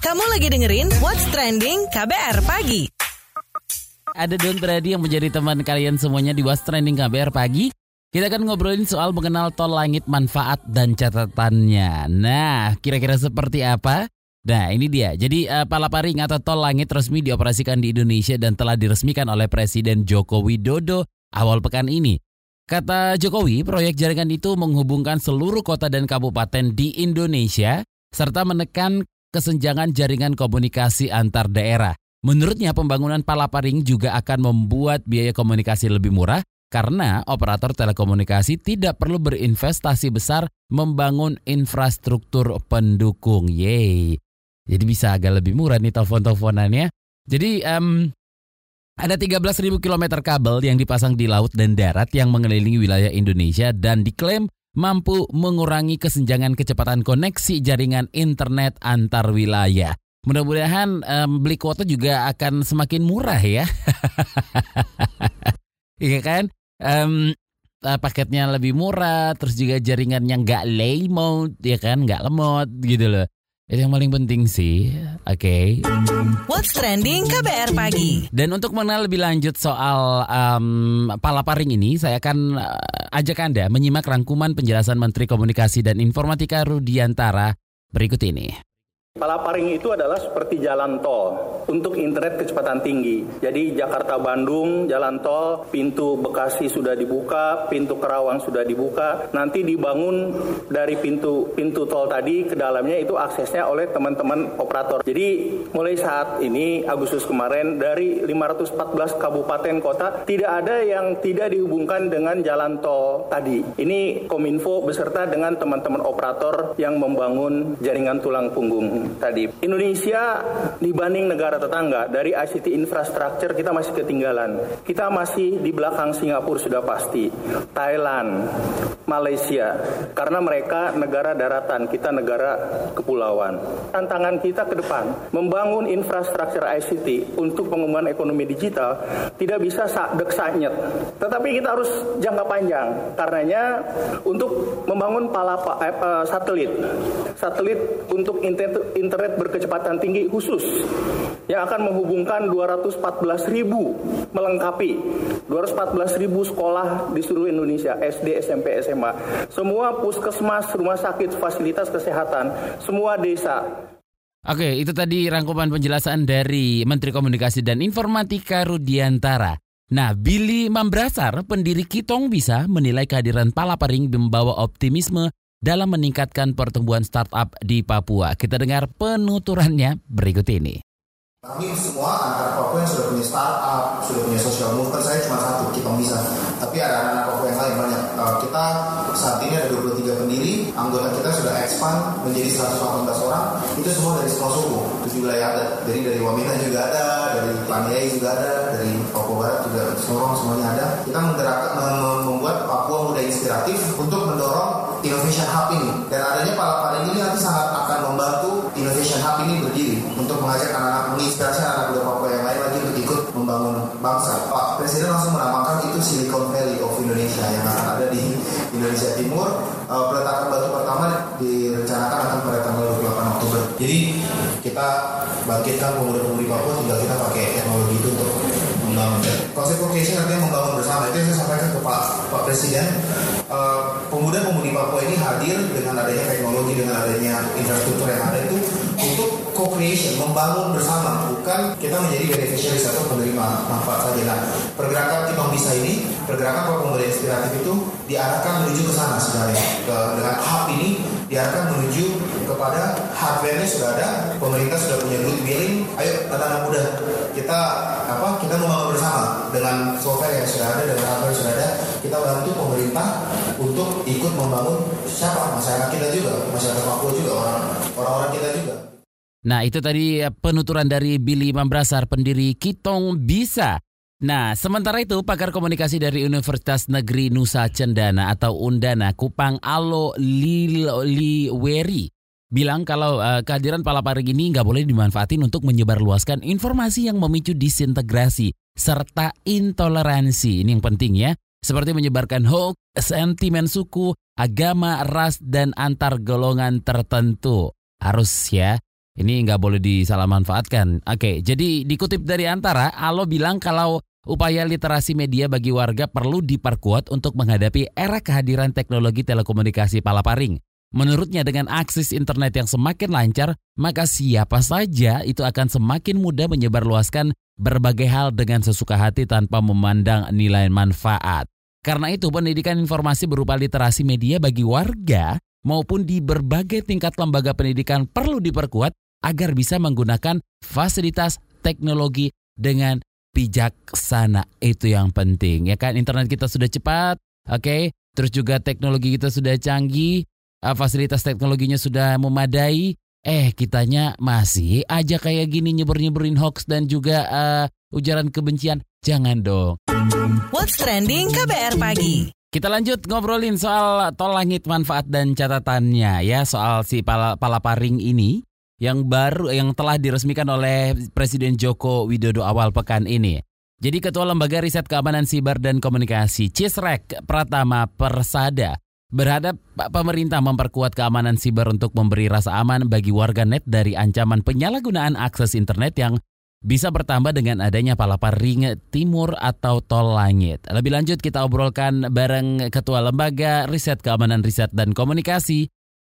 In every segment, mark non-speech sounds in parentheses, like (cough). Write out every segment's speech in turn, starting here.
Kamu lagi dengerin What's Trending KBR Pagi. Ada Don Brady yang menjadi teman kalian semuanya di What's Trending KBR Pagi. Kita akan ngobrolin soal mengenal tol langit manfaat dan catatannya. Nah, kira-kira seperti apa? Nah, ini dia. Jadi uh, Palaparing atau tol langit resmi dioperasikan di Indonesia dan telah diresmikan oleh Presiden Joko Widodo awal pekan ini. Kata Jokowi, proyek jaringan itu menghubungkan seluruh kota dan kabupaten di Indonesia serta menekan kesenjangan jaringan komunikasi antar daerah. Menurutnya pembangunan Palaparing juga akan membuat biaya komunikasi lebih murah karena operator telekomunikasi tidak perlu berinvestasi besar membangun infrastruktur pendukung. Yeay. Jadi bisa agak lebih murah nih telepon-teleponannya. Jadi um, ada 13.000 km kabel yang dipasang di laut dan darat yang mengelilingi wilayah Indonesia dan diklaim mampu mengurangi kesenjangan kecepatan koneksi jaringan internet antar wilayah. Mudah-mudahan um, beli kuota juga akan semakin murah ya. (laughs) Iya kan? Um, paketnya lebih murah, terus juga jaringannya nggak mode, ya kan? Nggak lemot gitu loh. Itu yang paling penting sih, oke. Okay. What's trending KBR pagi. Dan untuk mengenal lebih lanjut soal um, palaparing ini, saya akan uh, ajak anda menyimak rangkuman penjelasan Menteri Komunikasi dan Informatika Rudiantara berikut ini. Palaparing itu adalah seperti jalan tol untuk internet kecepatan tinggi. Jadi Jakarta Bandung jalan tol, pintu Bekasi sudah dibuka, pintu Kerawang sudah dibuka. Nanti dibangun dari pintu pintu tol tadi ke dalamnya itu aksesnya oleh teman-teman operator. Jadi mulai saat ini Agustus kemarin dari 514 kabupaten kota tidak ada yang tidak dihubungkan dengan jalan tol tadi. Ini Kominfo beserta dengan teman-teman operator yang membangun jaringan tulang punggung tadi. Indonesia dibanding negara tetangga dari ICT infrastructure kita masih ketinggalan. Kita masih di belakang Singapura sudah pasti. Thailand, Malaysia. Karena mereka negara daratan, kita negara kepulauan. Tantangan kita ke depan membangun infrastruktur ICT untuk pengembangan ekonomi digital tidak bisa sak sanyet. Tetapi kita harus jangka panjang. Karenanya untuk membangun palapa, eh, eh satelit. Satelit untuk internet internet berkecepatan tinggi khusus yang akan menghubungkan 214 ribu melengkapi 214 ribu sekolah di seluruh Indonesia SD, SMP, SMA semua puskesmas, rumah sakit, fasilitas kesehatan semua desa Oke, itu tadi rangkuman penjelasan dari Menteri Komunikasi dan Informatika Rudiantara. Nah, Billy Mambrasar, pendiri Kitong Bisa, menilai kehadiran Palaparing membawa optimisme dalam meningkatkan pertumbuhan startup di Papua. Kita dengar penuturannya berikut ini. Kami semua anak-anak Papua yang sudah punya startup, sudah punya social movement, saya cuma satu, kita bisa. Tapi ada anak-anak Papua yang lain banyak. Uh, kita saat ini ada 23 pendiri, anggota kita sudah expand menjadi 118 orang, itu semua dari semua suku, tujuh wilayah ada. Jadi dari Wamena juga ada, dari Paniai juga ada, dari Papua Barat juga, Sorong semuanya ada. Kita menggerakkan, membuat Papua Muda Inspiratif untuk mendorong Innovation Hub ini dan adanya Palaparing ini nanti sangat akan membantu Innovation Hub ini berdiri untuk mengajak anak-anak menginspirasi anak-anak muda Papua yang lain lagi untuk ikut membangun bangsa. Pak Presiden langsung menamakan itu Silicon Valley of Indonesia yang akan ada di Indonesia Timur. Uh, peletakan batu pertama direncanakan akan pada tanggal 28 Oktober. Jadi kita bangkitkan pemuda-pemudi Papua tinggal kita pakai teknologi itu untuk membangun. Konsep vocation artinya membangun bersama. Itu yang saya sampaikan ke Pak, Pak Presiden. Uh, pemuda-pemudi Papua ini hadir dengan adanya teknologi, dengan adanya infrastruktur yang ada itu untuk co-creation, membangun bersama, bukan kita menjadi beneficiaries atau penerima manfaat saja. Nah, pergerakan kita bisa ini, pergerakan para pemuda inspiratif itu diarahkan menuju ke sana sebenarnya. Ke, dengan hub ini diarahkan menuju kepada hardware-nya sudah ada, pemerintah sudah punya duit billing, ayo anak-anak muda kita apa kita membangun bersama dengan software yang sudah ada, dengan hardware yang sudah ada, kita bantu pemerintah untuk ikut membangun siapa masyarakat kita juga, masyarakat Papua juga, orang orang-orang kita juga. Nah itu tadi penuturan dari Billy Mambrasar pendiri Kitong Bisa. Nah sementara itu pakar komunikasi dari Universitas Negeri Nusa Cendana atau Undana Kupang Alo Liweri bilang kalau uh, kehadiran palaparing ini nggak boleh dimanfaatin untuk menyebarluaskan informasi yang memicu disintegrasi serta intoleransi. Ini yang penting ya. Seperti menyebarkan hoax, sentimen suku, agama, ras, dan antar golongan tertentu. Harus ya Ini nggak boleh disalahmanfaatkan. Oke, jadi dikutip dari antara, Alo bilang kalau upaya literasi media bagi warga perlu diperkuat untuk menghadapi era kehadiran teknologi telekomunikasi palaparing. Menurutnya dengan akses internet yang semakin lancar, maka siapa saja itu akan semakin mudah menyebarluaskan berbagai hal dengan sesuka hati tanpa memandang nilai manfaat. Karena itu pendidikan informasi berupa literasi media bagi warga maupun di berbagai tingkat lembaga pendidikan perlu diperkuat agar bisa menggunakan fasilitas teknologi dengan bijaksana. Itu yang penting. Ya kan internet kita sudah cepat, oke? Okay? Terus juga teknologi kita sudah canggih, uh, fasilitas teknologinya sudah memadai. Eh, kitanya masih aja kayak gini nyeber-nyeberin hoax dan juga uh, ujaran kebencian. Jangan dong. What's trending KBR pagi? Kita lanjut ngobrolin soal tol langit manfaat dan catatannya ya soal si pala, palaparing ini yang baru yang telah diresmikan oleh Presiden Joko Widodo awal pekan ini. Jadi Ketua Lembaga Riset Keamanan Siber dan Komunikasi Cisrek Pratama Persada berhadap pemerintah memperkuat keamanan siber untuk memberi rasa aman bagi warga net dari ancaman penyalahgunaan akses internet yang bisa bertambah dengan adanya palapar ring timur atau tol langit. Lebih lanjut kita obrolkan bareng Ketua Lembaga Riset Keamanan Riset dan Komunikasi.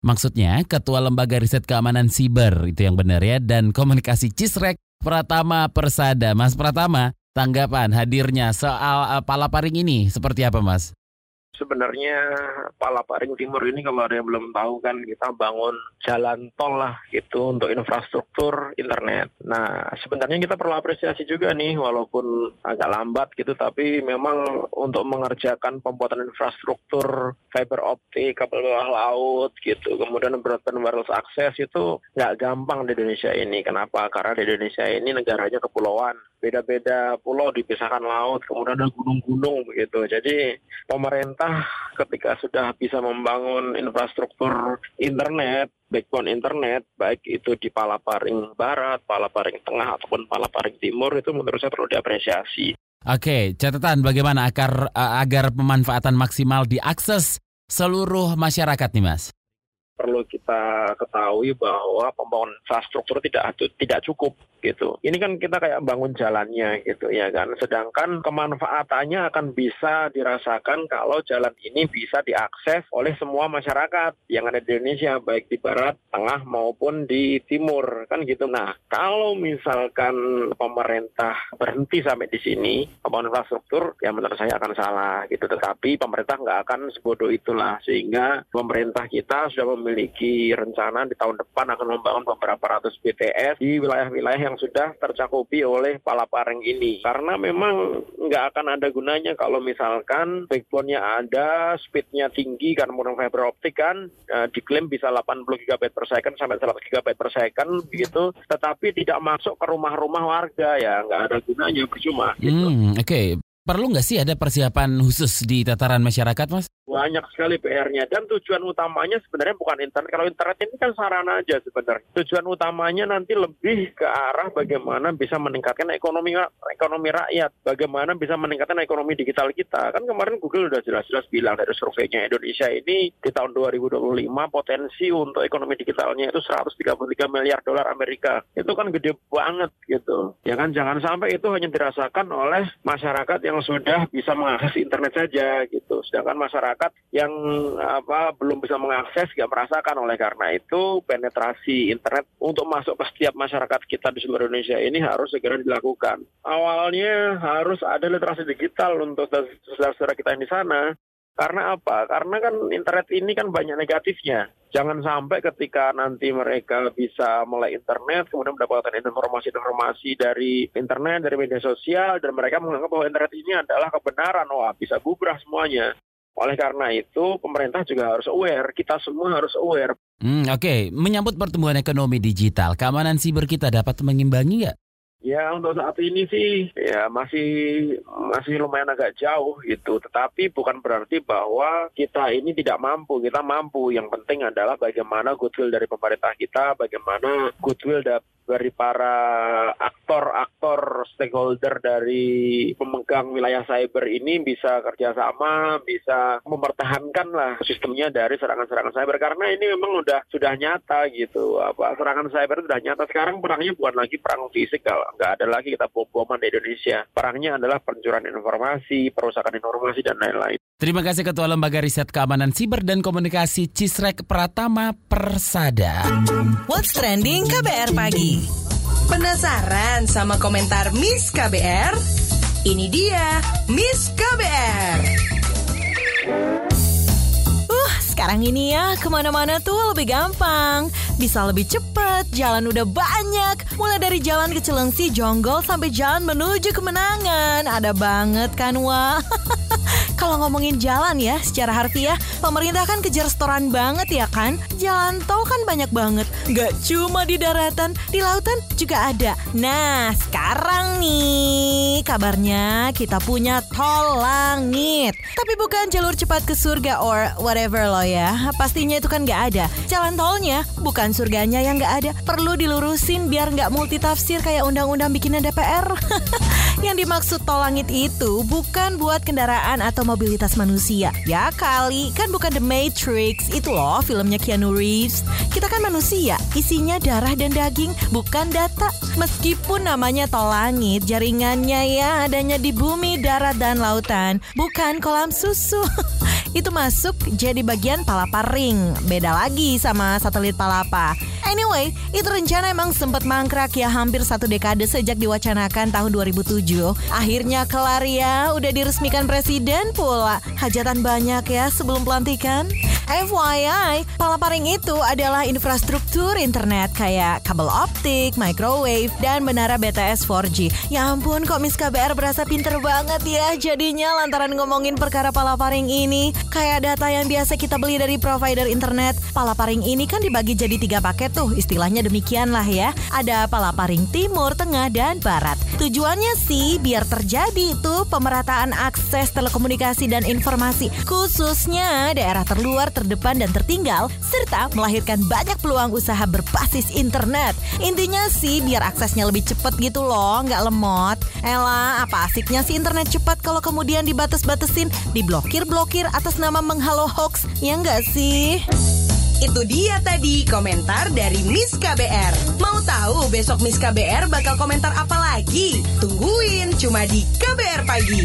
Maksudnya Ketua Lembaga Riset Keamanan Siber, itu yang benar ya, dan Komunikasi Cisrek Pratama Persada. Mas Pratama, tanggapan hadirnya soal uh, palaparing ini seperti apa Mas? Sebenarnya Palaparing Timur ini kalau ada yang belum tahu kan kita bangun jalan tol lah gitu untuk infrastruktur internet. Nah sebenarnya kita perlu apresiasi juga nih walaupun agak lambat gitu tapi memang untuk mengerjakan pembuatan infrastruktur fiber optik, kabel bawah laut gitu, kemudian broadband wireless access itu nggak gampang di Indonesia ini. Kenapa? Karena di Indonesia ini negaranya kepulauan, beda-beda pulau dipisahkan laut, kemudian ada gunung-gunung begitu. Jadi pemerintah pemerintah ketika sudah bisa membangun infrastruktur internet, backbone internet, baik itu di Palaparing Barat, Palaparing Tengah, ataupun Palaparing Timur, itu menurut saya perlu diapresiasi. Oke, catatan bagaimana agar agar pemanfaatan maksimal diakses seluruh masyarakat nih Mas? Perlu kita ketahui bahwa pembangunan infrastruktur tidak tidak cukup gitu. Ini kan kita kayak bangun jalannya gitu ya kan. Sedangkan kemanfaatannya akan bisa dirasakan kalau jalan ini bisa diakses oleh semua masyarakat yang ada di Indonesia baik di barat, tengah maupun di timur kan gitu. Nah, kalau misalkan pemerintah berhenti sampai di sini pembangunan infrastruktur ya menurut saya akan salah gitu. Tetapi pemerintah nggak akan sebodoh itulah sehingga pemerintah kita sudah memiliki rencana di tahun depan akan membangun beberapa ratus BTS di wilayah-wilayah yang sudah tercakupi oleh palaparing ini. Karena memang nggak akan ada gunanya kalau misalkan backbone-nya ada, speed-nya tinggi karena menggunakan fiber optik kan, uh, diklaim bisa 80 GB per second sampai 100 GB per second begitu, tetapi tidak masuk ke rumah-rumah warga ya nggak ada gunanya percuma. Gitu. Hmm, Oke, okay. Perlu nggak sih ada persiapan khusus di tataran masyarakat, Mas? banyak sekali PR-nya dan tujuan utamanya sebenarnya bukan internet. Kalau internet ini kan sarana aja sebenarnya. Tujuan utamanya nanti lebih ke arah bagaimana bisa meningkatkan ekonomi ekonomi rakyat, bagaimana bisa meningkatkan ekonomi digital kita. Kan kemarin Google udah jelas-jelas bilang dari surveinya Indonesia ini di tahun 2025 potensi untuk ekonomi digitalnya itu 133 miliar dolar Amerika. Itu kan gede banget gitu. Ya kan jangan sampai itu hanya dirasakan oleh masyarakat yang sudah bisa mengakses internet saja gitu. Sedangkan masyarakat yang apa belum bisa mengakses nggak merasakan oleh karena itu penetrasi internet untuk masuk ke setiap masyarakat kita di seluruh Indonesia ini harus segera dilakukan. Awalnya harus ada literasi digital untuk saudara-saudara kita yang di sana. Karena apa? Karena kan internet ini kan banyak negatifnya. Jangan sampai ketika nanti mereka bisa mulai internet, kemudian mendapatkan informasi-informasi dari internet, dari media sosial, dan mereka menganggap bahwa internet ini adalah kebenaran. Wah, bisa bubrah semuanya. Oleh karena itu, pemerintah juga harus aware, kita semua harus aware. Hmm, Oke, okay. menyambut pertumbuhan ekonomi digital, keamanan siber kita dapat mengimbangi nggak? Ya untuk saat ini sih ya masih masih lumayan agak jauh gitu. Tetapi bukan berarti bahwa kita ini tidak mampu. Kita mampu. Yang penting adalah bagaimana goodwill dari pemerintah kita, bagaimana goodwill dari para aktor-aktor stakeholder dari pemegang wilayah cyber ini bisa kerjasama, bisa mempertahankan lah sistemnya dari serangan-serangan cyber karena ini memang udah sudah nyata gitu apa serangan cyber sudah nyata sekarang perangnya bukan lagi perang fisik kalau nggak ada lagi kita bom-boman di Indonesia perangnya adalah pencurian informasi, perusakan informasi dan lain-lain. Terima kasih Ketua Lembaga Riset Keamanan Siber dan Komunikasi Cisrek Pratama Persada. What's trending KBR pagi? Penasaran sama komentar Miss KBR? Ini dia Miss KBR. Sekarang ini ya ke mana-mana tuh lebih gampang. Bisa lebih cepat, jalan udah banyak. Mulai dari jalan ke Cilengsi, Jonggol, sampai jalan menuju kemenangan. Ada banget kan, wah. (laughs) Kalau ngomongin jalan ya, secara harfiah, pemerintah kan kejar restoran banget ya kan? Jalan tol kan banyak banget. Gak cuma di daratan, di lautan juga ada. Nah, sekarang nih kabarnya kita punya tol langit. Tapi bukan jalur cepat ke surga or whatever loh ya. Pastinya itu kan gak ada. Jalan tolnya bukan surganya yang gak ada. Perlu dilurusin biar gak multitafsir kayak undang-undang bikinnya DPR. (laughs) yang dimaksud tol langit itu bukan buat kendaraan atau mobilitas manusia. Ya kali, kan bukan The Matrix. Itu loh filmnya Keanu Reeves. Kita kan manusia, isinya darah dan daging, bukan data. Meskipun namanya tol langit, jaringannya ya adanya di bumi, darat, dan lautan. Bukan kolam susu. (laughs) itu masuk jadi bagian palapa ring. Beda lagi sama satelit palapa. Anyway, itu rencana emang sempat mangkrak ya hampir satu dekade sejak diwacanakan tahun 2007. Akhirnya kelar ya, udah diresmikan presiden pula. Hajatan banyak ya sebelum pelantikan. FYI, palaparing itu adalah infrastruktur internet kayak kabel optik, microwave, dan menara BTS 4G. Ya ampun, kok Miss KBR berasa pinter banget ya jadinya lantaran ngomongin perkara palaparing ini. Kayak data yang biasa kita beli dari provider internet, palaparing ini kan dibagi jadi tiga paket tuh, istilahnya demikian lah ya. Ada palaparing timur, tengah, dan barat. Tujuannya sih biar terjadi itu pemerataan akses telekomunikasi dan informasi, khususnya daerah terluar terdepan dan tertinggal, serta melahirkan banyak peluang usaha berbasis internet. Intinya sih biar aksesnya lebih cepat gitu loh, nggak lemot. Ella, apa asiknya sih internet cepat kalau kemudian dibatas-batasin, diblokir-blokir atas nama menghalau hoax, ya nggak sih? Itu dia tadi komentar dari Miss KBR. Mau tahu besok Miss KBR bakal komentar apa lagi? Tungguin cuma di KBR Pagi.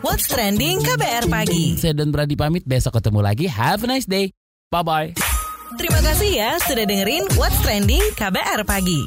What's trending KBR pagi? Saya Don Brady pamit, besok ketemu lagi. Have a nice day. Bye-bye. Terima kasih ya sudah dengerin What's Trending KBR pagi.